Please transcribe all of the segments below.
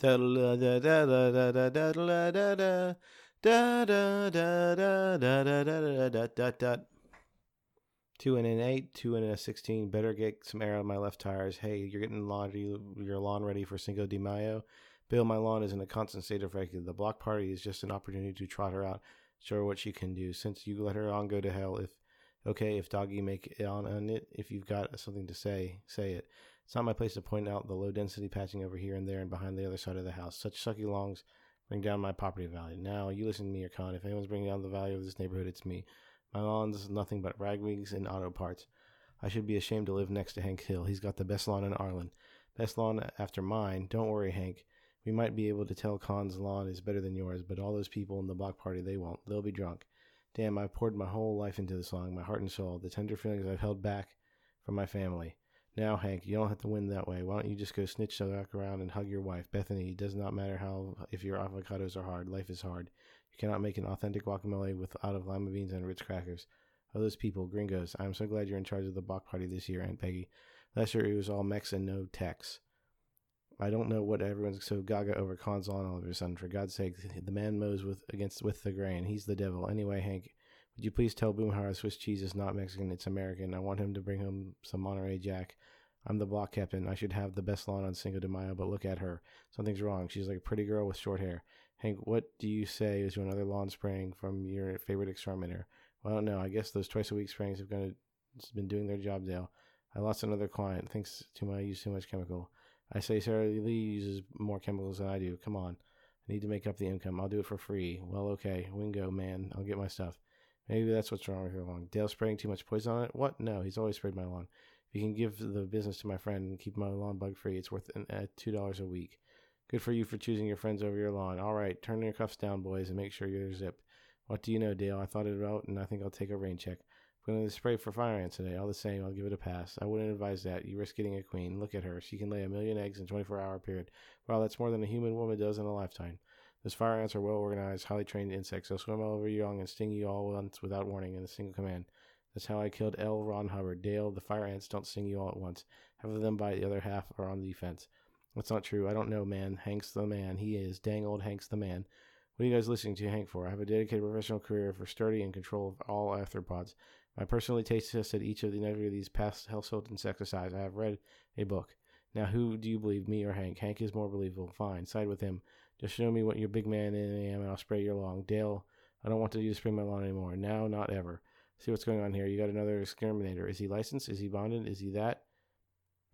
Two and an eight, two and a sixteen. Better get some air on my left tires. Hey, you're getting laundry, your lawn ready for Cinco de Mayo. Bill, my lawn is in a constant state of wreck. The block party is just an opportunity to trot her out, show her what she can do. Since you let her on go to hell, if okay, if doggy make it on, on it, if you've got something to say, say it. It's not my place to point out the low density patching over here and there and behind the other side of the house. Such sucky longs bring down my property value. Now, you listen to me, Kahn. If anyone's bringing down the value of this neighborhood, it's me. My lawn's nothing but ragwigs and auto parts. I should be ashamed to live next to Hank Hill. He's got the best lawn in Arlen. Best lawn after mine. Don't worry, Hank. We might be able to tell Kahn's lawn is better than yours, but all those people in the block party, they won't. They'll be drunk. Damn, I've poured my whole life into this song, my heart and soul, the tender feelings I've held back from my family. Now, Hank, you don't have to win that way. Why don't you just go snitch the back around and hug your wife, Bethany? It does not matter how if your avocados are hard. Life is hard. You cannot make an authentic guacamole without of lima beans and Ritz crackers. Oh, those people, gringos. I'm so glad you're in charge of the Bach party this year, Aunt Peggy. Last year it was all Mex and no Tex. I don't know what everyone's so gaga over Kahn's on all of a sudden. For God's sake, the man mows with against with the grain. He's the devil. Anyway, Hank, would you please tell Boomhauer Swiss cheese is not Mexican, it's American. I want him to bring home some Monterey Jack. I'm the block captain. I should have the best lawn on Cinco de Mayo, but look at her. Something's wrong. She's like a pretty girl with short hair. Hank, what do you say is to another lawn spraying from your favorite exterminator? Well, I don't know. I guess those twice a week sprayings have gonna, been doing their job, Dale. I lost another client thanks to my use too much chemical. I say Sara Lee uses more chemicals than I do. Come on. I need to make up the income. I'll do it for free. Well, okay. Wingo, man. I'll get my stuff. Maybe that's what's wrong with your lawn. Dale spraying too much poison on it? What? No, he's always sprayed my lawn. If you can give the business to my friend and keep my lawn bug free, it's worth uh, $2 a week. Good for you for choosing your friends over your lawn. All right, turn your cuffs down, boys, and make sure you're zipped. What do you know, Dale? I thought it out, and I think I'll take a rain check. I'm going to spray for fire ants today. All the same, I'll give it a pass. I wouldn't advise that. You risk getting a queen. Look at her. She can lay a million eggs in a 24 hour period. Well, that's more than a human woman does in a lifetime. Those fire ants are well organized, highly trained insects. They'll swim all over you and sting you all at once without warning in a single command. That's how I killed L. Ron Hubbard. Dale, the fire ants don't sting you all at once. Half of them bite, the other half are on the defense. That's not true. I don't know, man. Hank's the man. He is. Dang old Hank's the man. What are you guys listening to Hank for? I have a dedicated professional career for sturdy and control of all arthropods. I personally taste tested each of the every of these past household insecticides. I have read a book. Now, who do you believe, me or Hank? Hank is more believable. Fine, side with him. Just show me what your big man I am, and I'll spray your lawn. Dale, I don't want to you to spray my lawn anymore. Now, not ever. See what's going on here. You got another exterminator. Is he licensed? Is he bonded? Is he that?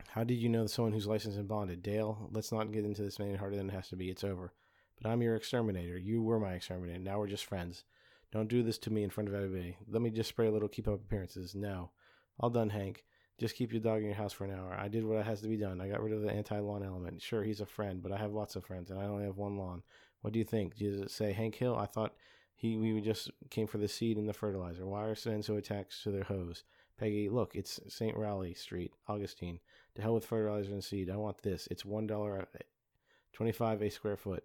How did you know someone who's licensed and bonded? Dale, let's not get into this any harder than it has to be. It's over. But I'm your exterminator. You were my exterminator. Now we're just friends. Don't do this to me in front of everybody. Let me just spray a little, keep up appearances. No. All done, Hank. Just keep your dog in your house for an hour. I did what has to be done. I got rid of the anti lawn element. Sure, he's a friend, but I have lots of friends, and I only have one lawn. What do you think? Does it say Hank Hill? I thought he we just came for the seed and the fertilizer. Why are men so attached to their hose? Peggy, look, it's St. Raleigh Street, Augustine. To hell with fertilizer and seed. I want this. It's one dollar uh, twenty-five a square foot.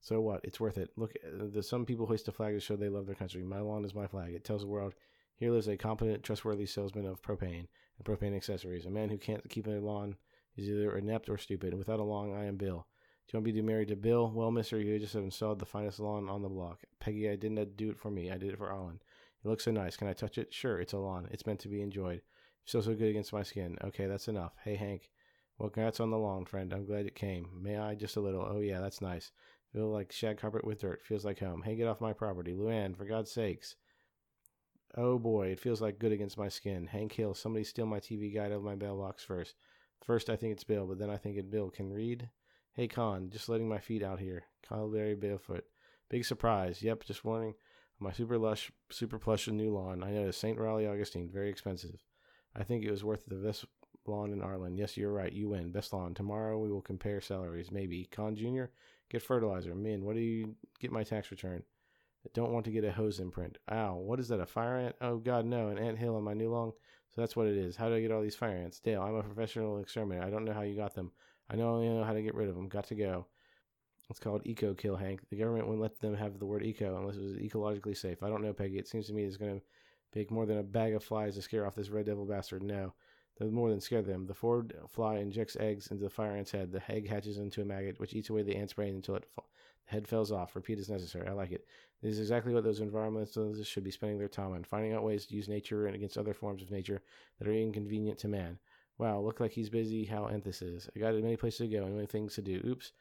So what? It's worth it. Look, uh, the, some people hoist a flag to show they love their country. My lawn is my flag. It tells the world here lives a competent, trustworthy salesman of propane and propane accessories. A man who can't keep a lawn is either inept or stupid. Without a lawn, I am Bill. Do you want me to be married to Bill? Well, mister, you just have installed the finest lawn on the block. Peggy, I didn't do it for me. I did it for Arlen. It looks so nice. Can I touch it? Sure, it's a lawn. It's meant to be enjoyed. It feels so good against my skin. Okay, that's enough. Hey, Hank. Well, congrats on the lawn, friend. I'm glad it came. May I just a little? Oh, yeah, that's nice. Feel like shag carpet with dirt. Feels like home. Hey, get off my property. Luann, for God's sakes. Oh boy, it feels like good against my skin. Hank Hill, somebody steal my TV guide out of my mailbox first. First, I think it's Bill, but then I think it Bill can read. Hey, Kahn, just letting my feet out here. Kyle Berry Barefoot. Big surprise. Yep, just warning. My super lush, super plush new lawn. I noticed St. Raleigh Augustine, very expensive. I think it was worth the best lawn in Arlen. Yes, you're right. You win. Best lawn. Tomorrow we will compare salaries. Maybe. Kahn Jr., get fertilizer. Minh, what do you get my tax return? Don't want to get a hose imprint. Ow, what is that, a fire ant? Oh, God, no, an ant hill on my new lawn. So that's what it is. How do I get all these fire ants? Dale, I'm a professional exterminator. I don't know how you got them. I know only know how to get rid of them. Got to go. It's called eco kill, Hank. The government wouldn't let them have the word eco unless it was ecologically safe. I don't know, Peggy. It seems to me it's going to take more than a bag of flies to scare off this red devil bastard. No. That more than scare them. The phorid fly injects eggs into the fire ant's head. The egg hatches into a maggot, which eats away the ant's brain until it fa- the head falls off. Repeat as necessary. I like it. This is exactly what those environmentalists should be spending their time on, finding out ways to use nature and against other forms of nature that are inconvenient to man. Wow, look like he's busy how Anthus is. I got many places to go and many things to do. Oops.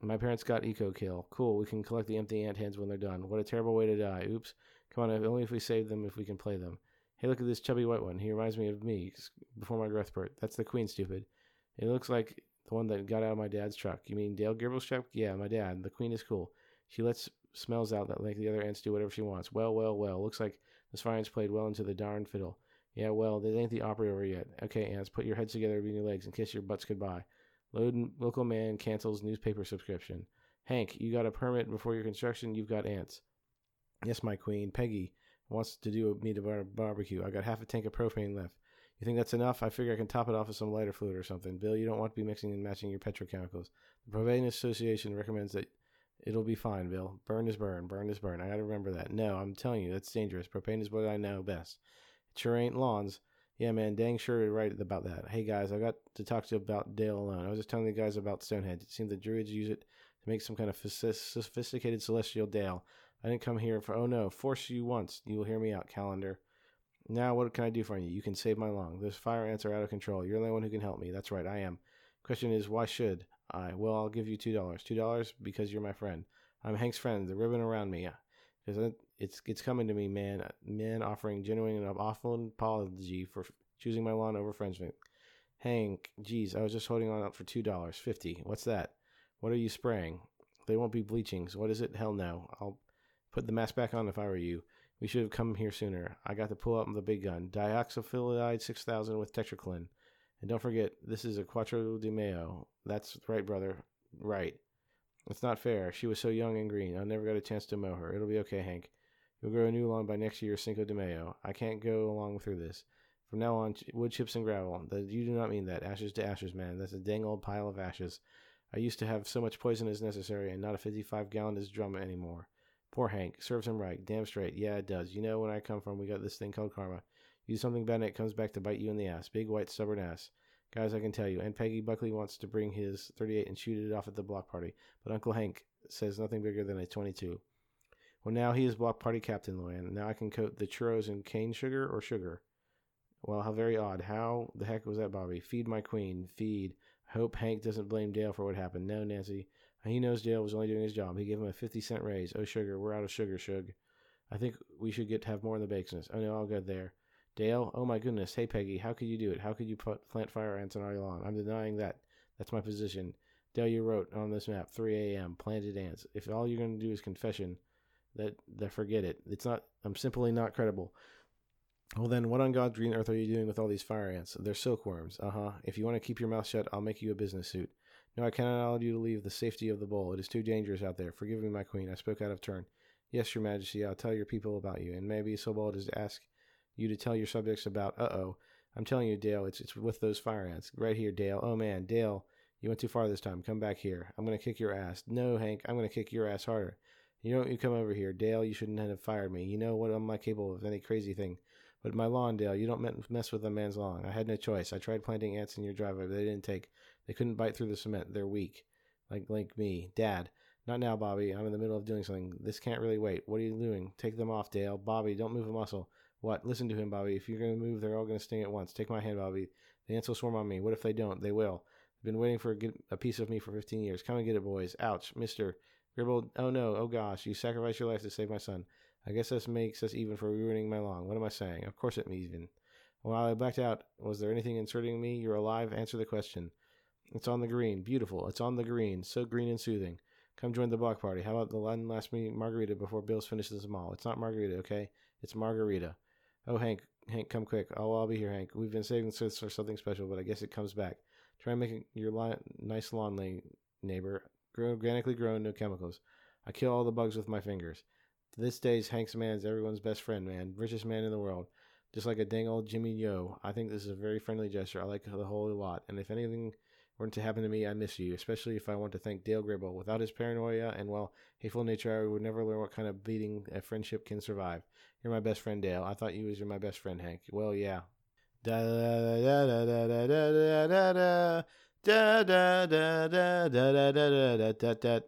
My parents got eco kill. Cool, we can collect the empty ant heads when they're done. What a terrible way to die. Oops. Come on, only if we save them if we can play them. Hey, look at this chubby white one. He reminds me of me before my growth spurt. That's the queen, stupid. It looks like the one that got out of my dad's truck. You mean Dale Gribbles' truck? Yeah, my dad. The queen is cool. She lets smells out that like the other ants do whatever she wants. Well, well, well. Looks like the fire's played well into the darn fiddle. Yeah, well, this ain't the opera over yet. Okay, ants, put your heads together between your legs and kiss your butts goodbye. Load local man cancels newspaper subscription. Hank, you got a permit before your construction. You've got ants. Yes, my queen. Peggy wants to do a meat bar- barbecue. I got half a tank of propane left. You think that's enough? I figure I can top it off with some lighter fluid or something. Bill, you don't want to be mixing and matching your petrochemicals. The Propane Association recommends that it'll be fine, Bill. Burn is burn. Burn is burn. I gotta remember that. No, I'm telling you, that's dangerous. Propane is what I know best. It sure ain't lawns. Yeah, man, dang sure you're right about that. Hey, guys, I got to talk to you about Dale alone. I was just telling the guys about Stonehenge. It seemed the druids use it to make some kind of sophisticated celestial Dale. I didn't come here for, oh no, force you once. You will hear me out, calendar. Now, what can I do for you? You can save my lung. Those fire ants are out of control. You're the only one who can help me. That's right, I am. Question is, why should I? Well, I'll give you $2. $2 because you're my friend. I'm Hank's friend, the ribbon around me. Because it's it's coming to me, man. Man offering genuine and awful apology for choosing my lawn over Frenchman. Hank, geez, I was just holding on out for two dollars fifty. What's that? What are you spraying? They won't be bleachings. What is it? Hell no. I'll put the mask back on if I were you. We should have come here sooner. I got to pull out the big gun. Dioxyphilide 6000 with tetraclin. And don't forget, this is a Quattro di Mayo. That's right, brother. Right. It's not fair. She was so young and green. I never got a chance to mow her. It'll be okay, Hank. You'll grow a new lawn by next year, Cinco de Mayo. I can't go along through this. From now on, wood chips and gravel. You do not mean that. Ashes to ashes, man. That's a dang old pile of ashes. I used to have so much poison as necessary, and not a 55 gallon drum anymore. Poor Hank. Serves him right. Damn straight. Yeah, it does. You know, when I come from, we got this thing called karma. You do something bad and it comes back to bite you in the ass. Big, white, stubborn ass. Guys, I can tell you. And Peggy Buckley wants to bring his 38 and shoot it off at the block party. But Uncle Hank says nothing bigger than a 22. Well, now he is block party captain, Luann. Now I can coat the churros in cane sugar or sugar. Well, how very odd. How the heck was that, Bobby? Feed my queen. Feed. Hope Hank doesn't blame Dale for what happened. No, Nancy. He knows Dale was only doing his job. He gave him a 50 cent raise. Oh, sugar, we're out of sugar, Shug. I think we should get to have more in the business. Oh, no, I'll go there. Dale, oh my goodness. Hey, Peggy, how could you do it? How could you put plant fire ants on our lawn? I'm denying that. That's my position. Dale, you wrote on this map, 3 a.m., planted ants. If all you're going to do is confession, that, that forget it. It's not, I'm simply not credible. Well, then, what on God's green earth are you doing with all these fire ants? They're silkworms. Uh huh. If you want to keep your mouth shut, I'll make you a business suit. No, I cannot allow you to leave the safety of the bowl. It is too dangerous out there. Forgive me, my queen. I spoke out of turn. Yes, your majesty, I'll tell your people about you, and maybe so bold as to ask you to tell your subjects about. Uh oh. I'm telling you, Dale, it's, it's with those fire ants. Right here, Dale. Oh, man, Dale, you went too far this time. Come back here. I'm to kick your ass. No, Hank, I'm to kick your ass harder. You don't you come over here. Dale, you shouldn't have fired me. You know what? I'm not capable of any crazy thing. But my lawn, Dale, you don't mess with a man's lawn. I had no choice. I tried planting ants in your driveway, but they didn't take. They couldn't bite through the cement. They're weak. Like like me. Dad. Not now, Bobby. I'm in the middle of doing something. This can't really wait. What are you doing? Take them off, Dale. Bobby, don't move a muscle. What? Listen to him, Bobby. If you're going to move, they're all going to sting at once. Take my hand, Bobby. The ants will swarm on me. What if they don't? They will. I've been waiting for a, a piece of me for 15 years. Come and get it, boys. Ouch. Mister. Gribble. Oh, no. Oh, gosh. You sacrificed your life to save my son. I guess this makes us even for ruining my lawn. What am I saying? Of course it means even. While I blacked out, was there anything inserting me? You're alive. Answer the question. It's on the green. Beautiful. It's on the green. So green and soothing. Come join the block party. How about the last me margarita before Bill's finishes them all? It's not margarita, okay? It's margarita. Oh, Hank, Hank, come quick. Oh, I'll be here, Hank. We've been saving this for something special, but I guess it comes back. Try make your lawn, nice lawn, neighbor. Grow, organically grown, no chemicals. I kill all the bugs with my fingers. To this day's Hank's man is everyone's best friend, man. Richest man in the world. Just like a dang old Jimmy Yo. I think this is a very friendly gesture. I like the whole lot. And if anything were to happen to me, I miss you, especially if I want to thank Dale Gribble. Without his paranoia and, well, hateful nature, I would never learn what kind of beating a friendship can survive. You're my best friend, Dale. I thought you was my best friend, Hank. Well, yeah. Da da da da da da da da da da da da da da da da da da da